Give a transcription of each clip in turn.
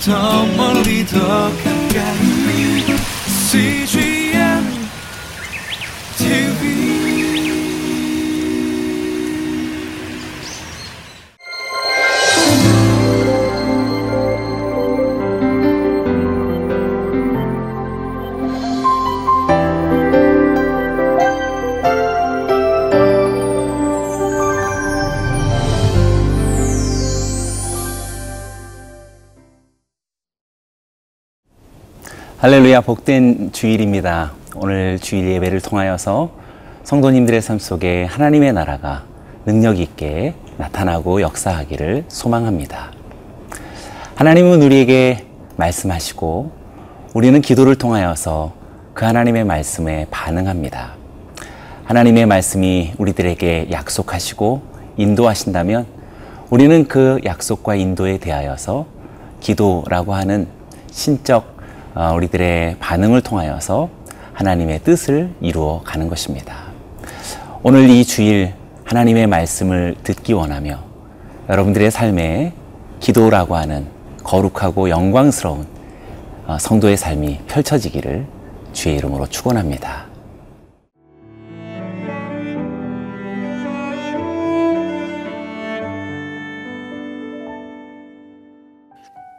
더 멀리 더 가 할렐루야 복된 주일입니다. 오늘 주일 예배를 통하여서 성도님들의 삶 속에 하나님의 나라가 능력 있게 나타나고 역사하기를 소망합니다. 하나님은 우리에게 말씀하시고 우리는 기도를 통하여서 그 하나님의 말씀에 반응합니다. 하나님의 말씀이 우리들에게 약속하시고 인도하신다면 우리는 그 약속과 인도에 대하여서 기도라고 하는 신적 어, 우리들의 반응을 통하여서 하나님의 뜻을 이루어 가는 것입니다. 오늘 이 주일 하나님의 말씀을 듣기 원하며 여러분들의 삶에 기도라고 하는 거룩하고 영광스러운 어, 성도의 삶이 펼쳐지기를 주의 이름으로 축원합니다.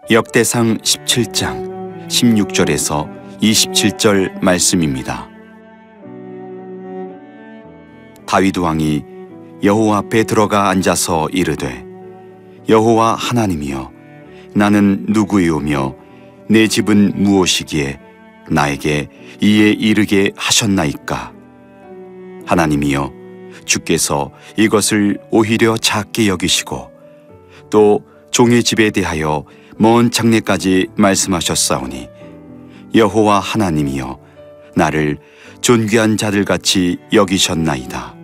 역대상 17장 16절에서 27절 말씀입니다. 다윗 왕이 여호와 앞에 들어가 앉아서 이르되 여호와 하나님이여 나는 누구이오며 내 집은 무엇이기에 나에게 이에 이르게 하셨나이까 하나님이여 주께서 이것을 오히려 작게 여기시고 또 종의 집에 대하여 먼 장래까지 말씀하셨사오니 여호와 하나님이여 나를 존귀한 자들 같이 여기셨나이다.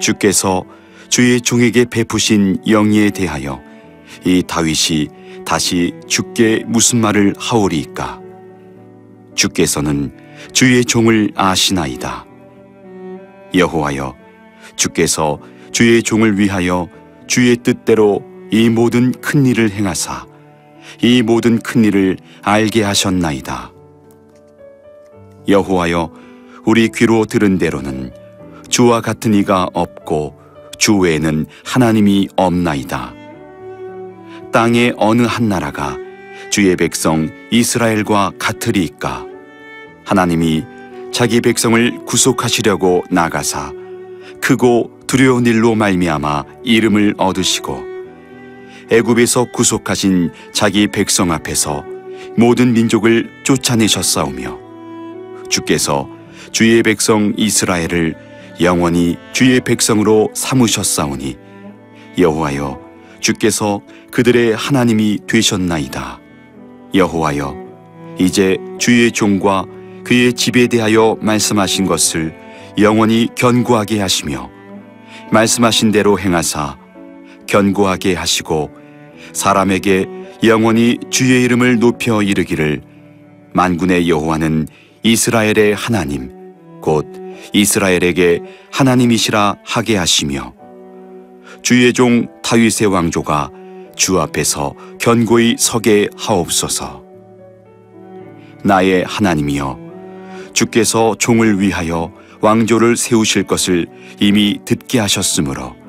주께서 주의 종에게 베푸신 영예에 대하여 이 다윗이 다시 주께 무슨 말을 하오리이까? 주께서는 주의 종을 아시나이다. 여호와여, 주께서 주의 종을 위하여 주의 뜻대로 이 모든 큰 일을 행하사 이 모든 큰 일을 알게 하셨나이다. 여호와여, 우리 귀로 들은 대로는 주와 같은 이가 없고 주 외에는 하나님이 없나이다. 땅의 어느 한 나라가 주의 백성 이스라엘과 같으리이까? 하나님이 자기 백성을 구속하시려고 나가사 크고 두려운 일로 말미암아 이름을 얻으시고 애굽에서 구속하신 자기 백성 앞에서 모든 민족을 쫓아내셨사오며 주께서 주의 백성 이스라엘을 영원히 주의 백성으로 삼으셨사오니 여호와여 주께서 그들의 하나님이 되셨나이다. 여호와여 이제 주의 종과 그의 집에 대하여 말씀하신 것을 영원히 견고하게 하시며 말씀하신 대로 행하사 견고하게 하시고 사람에게 영원히 주의 이름을 높여 이르기를 만군의 여호와는 이스라엘의 하나님 곧 이스라엘에게 하나님이시라 하게 하시며 주의 종 다윗의 왕조가 주 앞에서 견고히 서게 하옵소서. 나의 하나님이여 주께서 종을 위하여 왕조를 세우실 것을 이미 듣게 하셨으므로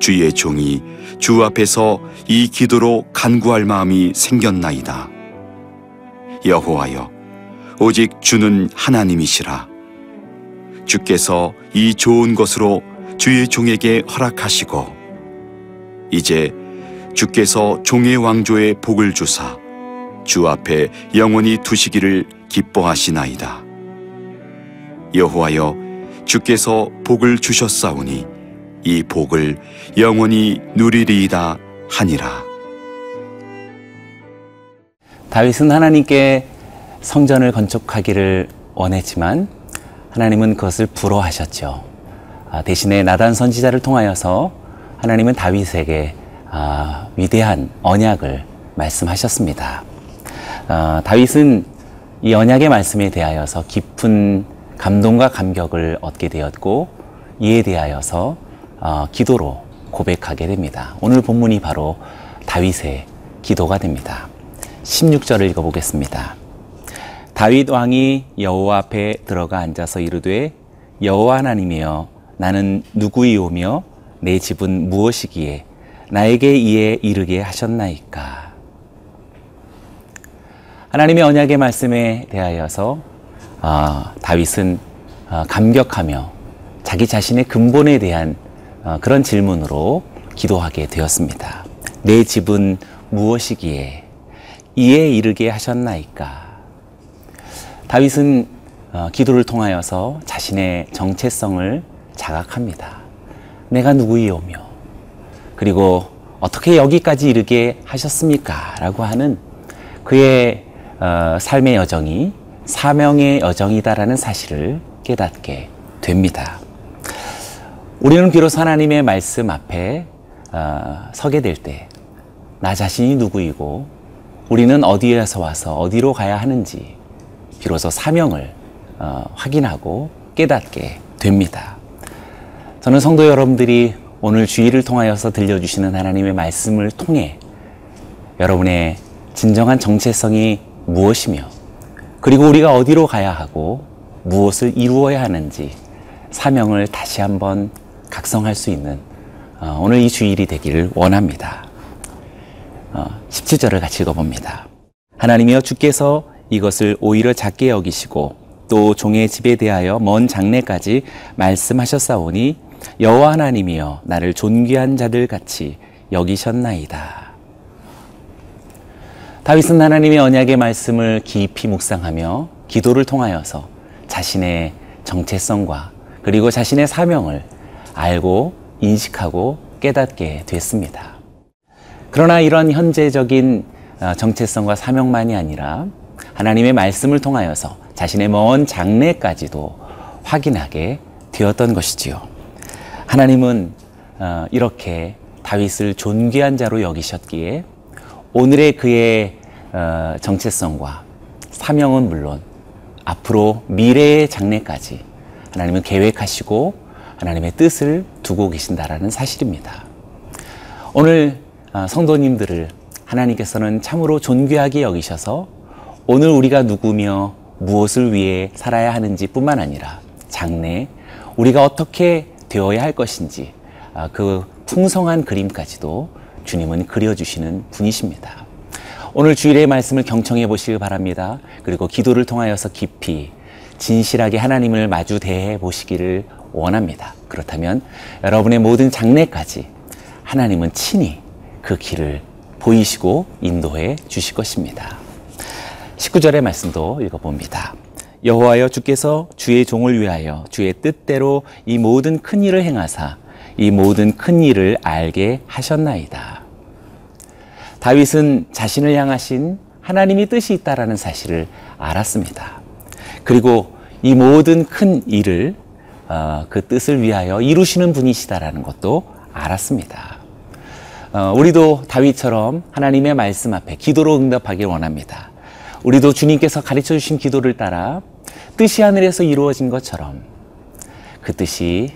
주의 종이 주 앞에서 이 기도로 간구할 마음이 생겼나이다. 여호와여, 오직 주는 하나님이시라. 주께서 이 좋은 것으로 주의 종에게 허락하시고, 이제 주께서 종의 왕조에 복을 주사 주 앞에 영원히 두시기를 기뻐하시나이다. 여호와여, 주께서 복을 주셨사오니 이 복을 영원히 누리리이다 하니라. 다윗은 하나님께 성전을 건축하기를 원했지만 하나님은 그것을 불허하셨죠. 아, 대신에 나단 선지자를 통하여서 하나님은 다윗에게 아, 위대한 언약을 말씀하셨습니다. 아, 다윗은 이 언약의 말씀에 대하여서 깊은 감동과 감격을 얻게 되었고 이에 대하여서 어, 기도로 고백하게 됩니다. 오늘 본문이 바로 다윗의 기도가 됩니다. 16절을 읽어보겠습니다. 다윗 왕이 여호와 앞에 들어가 앉아서 이르되 여호와 하나님이여 나는 누구이오며 내 집은 무엇이기에 나에게 이에 이르게 하셨나이까. 하나님의 언약의 말씀에 대하여서 어, 다윗은 어, 감격하며 자기 자신의 근본에 대한 어, 그런 질문으로 기도하게 되었습니다. 내 집은 무엇이기에 이에 이르게 하셨나이까. 다윗은 어, 기도를 통하여서 자신의 정체성을 자각합니다. 내가 누구이오며 그리고 어떻게 여기까지 이르게 하셨습니까? 라고 하는 그의 어, 삶의 여정이 사명의 여정이다라는 사실을 깨닫게 됩니다. 우리는 비로소 하나님의 말씀 앞에 어, 서게 될 때 나 자신이 누구이고 우리는 어디에서 와서 어디로 가야 하는지 비로소 사명을 어, 확인하고 깨닫게 됩니다. 저는 성도 여러분들이 오늘 주의를 통하여서 들려주시는 하나님의 말씀을 통해 여러분의 진정한 정체성이 무엇이며 그리고 우리가 어디로 가야 하고 무엇을 이루어야 하는지 사명을 다시 한번 각성할 수 있는 어, 오늘 이 주일이 되기를 원합니다. 17절을 어, 같이 읽어봅니다. 하나님이여 주께서 이것을 오히려 작게 여기시고 또 종의 집에 대하여 먼 장래까지 말씀하셨사오니 여호와 하나님이여 나를 존귀한 자들 같이 여기셨나이다. 다윗은 하나님의 언약의 말씀을 깊이 묵상하며 기도를 통하여서 자신의 정체성과 그리고 자신의 사명을 알고 인식하고 깨닫게 됐습니다. 그러나 이런 현재적인 어, 정체성과 사명만이 아니라 하나님의 말씀을 통하여서 자신의 먼 장래까지도 확인하게 되었던 것이지요. 하나님은 어, 이렇게 다윗을 존귀한 자로 여기셨기에 오늘의 그의 어, 정체성과 사명은 물론 앞으로 미래의 장래까지 하나님은 계획하시고 하나님의 뜻을 두고 계신다라는 사실입니다. 오늘 어, 성도님들을 하나님께서는 참으로 존귀하게 여기셔서 오늘 우리가 누구며 무엇을 위해 살아야 하는지 뿐만 아니라 장래 우리가 어떻게 되어야 할 것인지 아, 그 풍성한 그림까지도 주님은 그려주시는 분이십니다. 오늘 주일의 말씀을 경청해 보시기 바랍니다. 그리고 기도를 통하여서 깊이 진실하게 하나님을 마주 대해 보시기를 원합니다. 그렇다면 여러분의 모든 장래까지 하나님은 친히 그 길을 보이시고 인도해 주실 것입니다. 19절의 말씀도 읽어봅니다. 여호와여 주께서 주의 종을 위하여 주의 뜻대로 이 모든 큰 일을 행하사 이 모든 큰 일을 알게 하셨나이다. 다윗은 자신을 향하신 하나님이 뜻이 있다라는 사실을 알았습니다. 그리고 이 모든 큰 일을 어, 그 뜻을 위하여 이루시는 분이시다라는 것도 알았습니다. 어, 우리도 다윗처럼 하나님의 말씀 앞에 기도로 응답하길 원합니다. 우리도 주님께서 가르쳐 주신 기도를 따라 뜻이 하늘에서 이루어진 것처럼 그 뜻이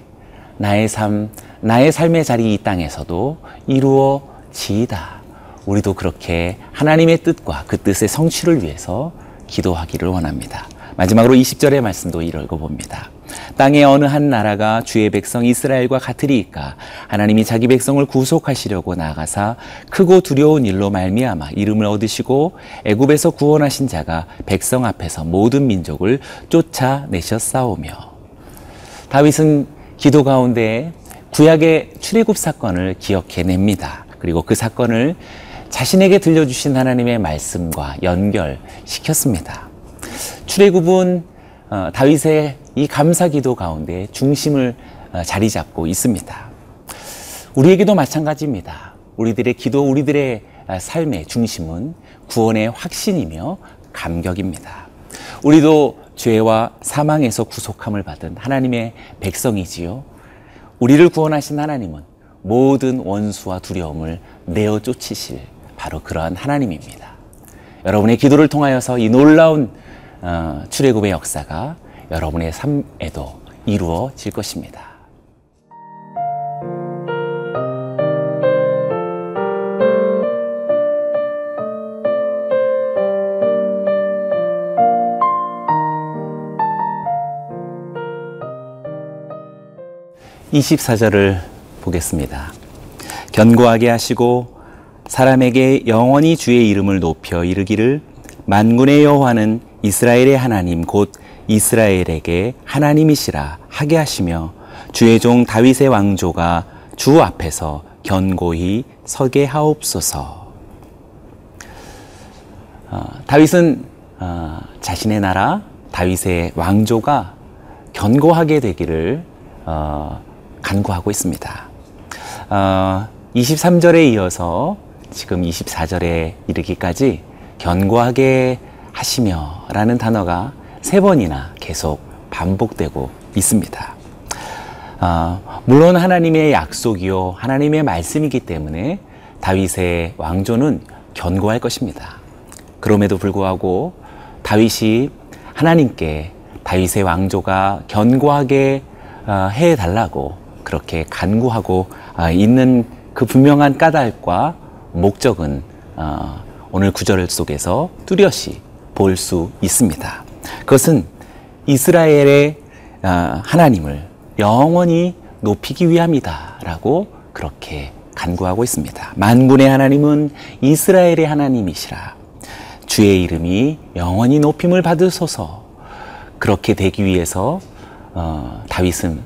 나의 삶, 나의 삶의 자리 이 땅에서도 이루어지이다. 우리도 그렇게 하나님의 뜻과 그 뜻의 성취를 위해서 기도하기를 원합니다. 마지막으로 20절의 말씀도 읽어봅니다. 땅의 어느 한 나라가 주의 백성 이스라엘과 같으리이까 하나님이 자기 백성을 구속하시려고 나가사 크고 두려운 일로 말미암아 이름을 얻으시고 애굽에서 구원하신 자가 백성 앞에서 모든 민족을 쫓아내셨사오며 다윗은 기도 가운데 구약의 출애굽 사건을 기억해냅니다. 그리고 그 사건을 자신에게 들려주신 하나님의 말씀과 연결시켰습니다. 출애굽은 어, 다윗의 이 감사 기도 가운데 중심을 어, 자리 잡고 있습니다. 우리에게도 마찬가지입니다. 우리들의 기도, 우리들의 어, 삶의 중심은 구원의 확신이며 감격입니다. 우리도 죄와 사망에서 구속함을 받은 하나님의 백성이지요. 우리를 구원하신 하나님은 모든 원수와 두려움을 내어 쫓으실 바로 그러한 하나님입니다. 여러분의 기도를 통하여서 이 놀라운 출애굽의 역사가 여러분의 삶에도 이루어질 것입니다. 이십사절을 보겠습니다. 견고하게 하시고 사람에게 영원히 주의 이름을 높여 이르기를 만군의 여호와는 이스라엘의 하나님 곧 이스라엘에게 하나님이시라 하게 하시며 주의 종 다윗의 왕조가 주 앞에서 견고히 서게 하옵소서. 어, 다윗은 어, 자신의 나라 다윗의 왕조가 견고하게 되기를 어, 간구하고 있습니다. 어, 23절에 이어서 지금 24절에 이르기까지 견고하게 하시며 라는 단어가 세 번이나 계속 반복되고 있습니다. 어, 물론 하나님의 약속이요, 하나님의 말씀이기 때문에 다윗의 왕조는 견고할 것입니다. 그럼에도 불구하고 다윗이 하나님께 다윗의 왕조가 견고하게 어, 해 달라고 그렇게 간구하고 어, 있는 그 분명한 까닭과 목적은 어, 오늘 구절 속에서 뚜렷이 볼 수 있습니다. 그것은 이스라엘의 하나님을 영원히 높이기 위함이다라고 그렇게 간구하고 있습니다. 만군의 하나님은 이스라엘의 하나님이시라. 주의 이름이 영원히 높임을 받으소서. 그렇게 되기 위해서 어, 다윗은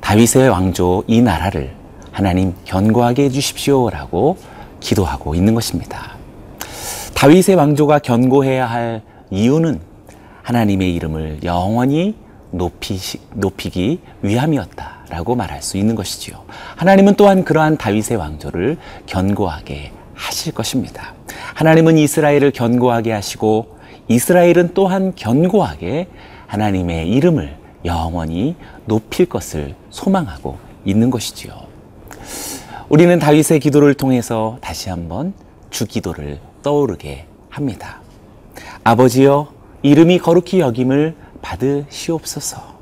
다윗의 왕조 이 나라를 하나님 견고하게 해주십시오라고 기도하고 있는 것입니다. 다윗의 왕조가 견고해야 할 이유는 하나님의 이름을 영원히 높이, 높이기 위함이었다라고 말할 수 있는 것이지요. 하나님은 또한 그러한 다윗의 왕조를 견고하게 하실 것입니다. 하나님은 이스라엘을 견고하게 하시고 이스라엘은 또한 견고하게 하나님의 이름을 영원히 높일 것을 소망하고 있는 것이지요. 우리는 다윗의 기도를 통해서 다시 한번 주 기도를 떠오르게 합니다. 아버지여 이름이 거룩히 여김을 받으시옵소서.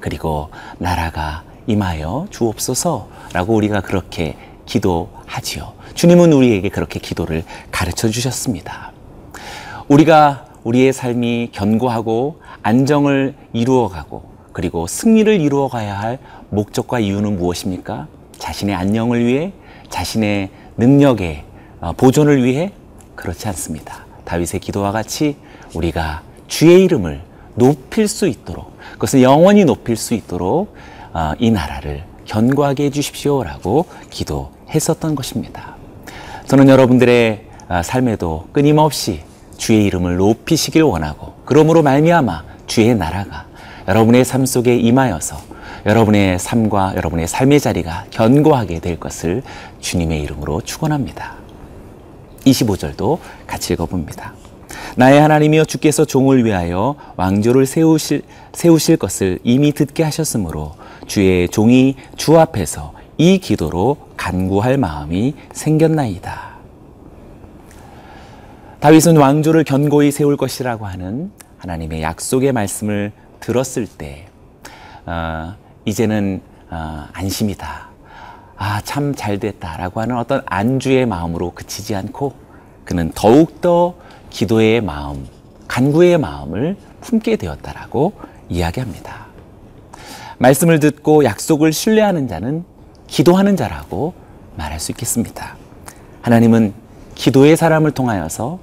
그리고 나라가 임하여 주옵소서라고 우리가 그렇게 기도하지요. 주님은 우리에게 그렇게 기도를 가르쳐 주셨습니다. 우리가 우리의 삶이 견고하고 안정을 이루어가고 그리고 승리를 이루어가야 할 목적과 이유는 무엇입니까? 자신의 안녕을 위해, 자신의 능력의 어, 보존을 위해 그렇지 않습니다. 다윗의 기도와 같이 우리가 주의 이름을 높일 수 있도록 그것을 영원히 높일 수 있도록 어, 이 나라를 견고하게 해주십시오라고 기도했었던 것입니다. 저는 여러분들의 어, 삶에도 끊임없이 주의 이름을 높이시길 원하고 그러므로 말미암아 주의 나라가 여러분의 삶 속에 임하여서 여러분의 삶과 여러분의 삶의 자리가 견고하게 될 것을 주님의 이름으로 축원합니다. 25절도 같이 읽어봅니다. 나의 하나님이여 주께서 종을 위하여 왕조를 세우실, 세우실 것을 이미 듣게 하셨으므로 주의 종이 주 앞에서 이 기도로 간구할 마음이 생겼나이다. 다윗은 왕조를 견고히 세울 것이라고 하는 하나님의 약속의 말씀을 들었을 때, 어, 이제는 어, 안심이다. 아, 참 잘 됐다라고 하는 어떤 안주의 마음으로 그치지 않고 그는 더욱더 기도의 마음, 간구의 마음을 품게 되었다라고 이야기합니다. 말씀을 듣고 약속을 신뢰하는 자는 기도하는 자라고 말할 수 있겠습니다. 하나님은 기도의 사람을 통하여서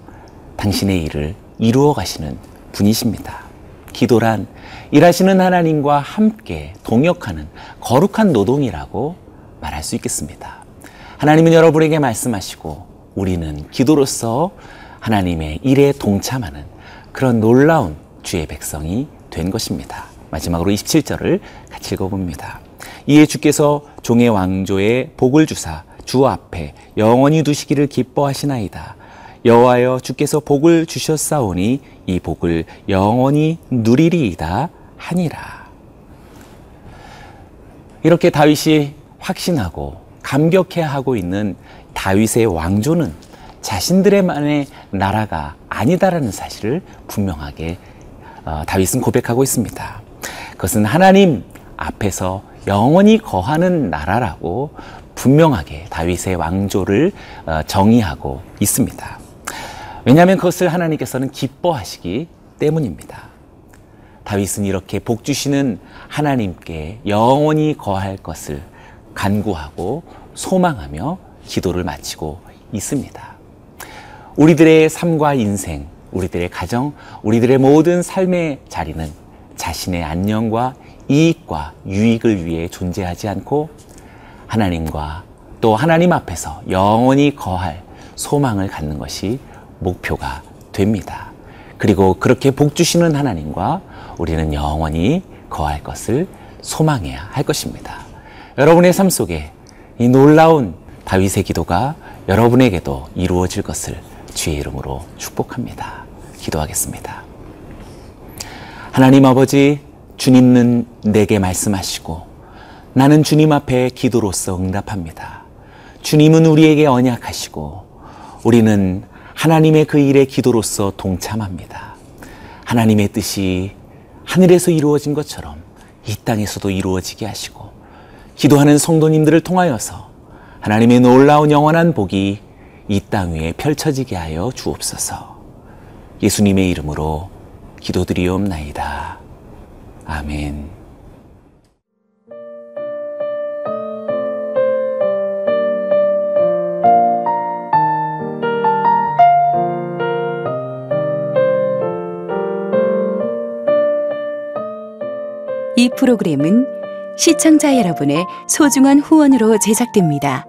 당신의 일을 이루어 가시는 분이십니다. 기도란 일하시는 하나님과 함께 동역하는 거룩한 노동이라고 말할 수 있겠습니다. 하나님은 여러분에게 말씀하시고 우리는 기도로서 하나님의 일에 동참하는 그런 놀라운 주의 백성이 된 것입니다. 마지막으로 27절을 같이 읽어봅니다. 이에 주께서 종의 왕조에 복을 주사 주 앞에 영원히 두시기를 기뻐하시나이다. 여호와여 주께서 복을 주셨사오니 이 복을 영원히 누리리이다 하니라. 이렇게 다윗이 확신하고 감격해 하고 있는 다윗의 왕조는 자신들의만의 나라가 아니다라는 사실을 분명하게 어, 다윗은 고백하고 있습니다. 그것은 하나님 앞에서 영원히 거하는 나라라고 분명하게 다윗의 왕조를 어, 정의하고 있습니다. 왜냐하면 그것을 하나님께서는 기뻐하시기 때문입니다. 다윗은 이렇게 복 주시는 하나님께 영원히 거할 것을 간구하고 소망하며 기도를 마치고 있습니다. 우리들의 삶과 인생, 우리들의 가정, 우리들의 모든 삶의 자리는 자신의 안녕과 이익과 유익을 위해 존재하지 않고 하나님과 또 하나님 앞에서 영원히 거할 소망을 갖는 것이 목표가 됩니다. 그리고 그렇게 복 주시는 하나님과 우리는 영원히 거할 것을 소망해야 할 것입니다. 여러분의 삶 속에 이 놀라운 다윗의 기도가 여러분에게도 이루어질 것을 주의 이름으로 축복합니다. 기도하겠습니다. 하나님 아버지, 주님은 내게 말씀하시고 나는 주님 앞에 기도로서 응답합니다. 주님은 우리에게 언약하시고 우리는 하나님의 그 일에 기도로서 동참합니다. 하나님의 뜻이 하늘에서 이루어진 것처럼 이 땅에서도 이루어지게 하시고 기도하는 성도님들을 통하여서 하나님의 놀라운 영원한 복이 이 땅 위에 펼쳐지게 하여 주옵소서. 예수님의 이름으로 기도드리옵나이다. 아멘. 이 프로그램은 시청자 여러분의 소중한 후원으로 제작됩니다.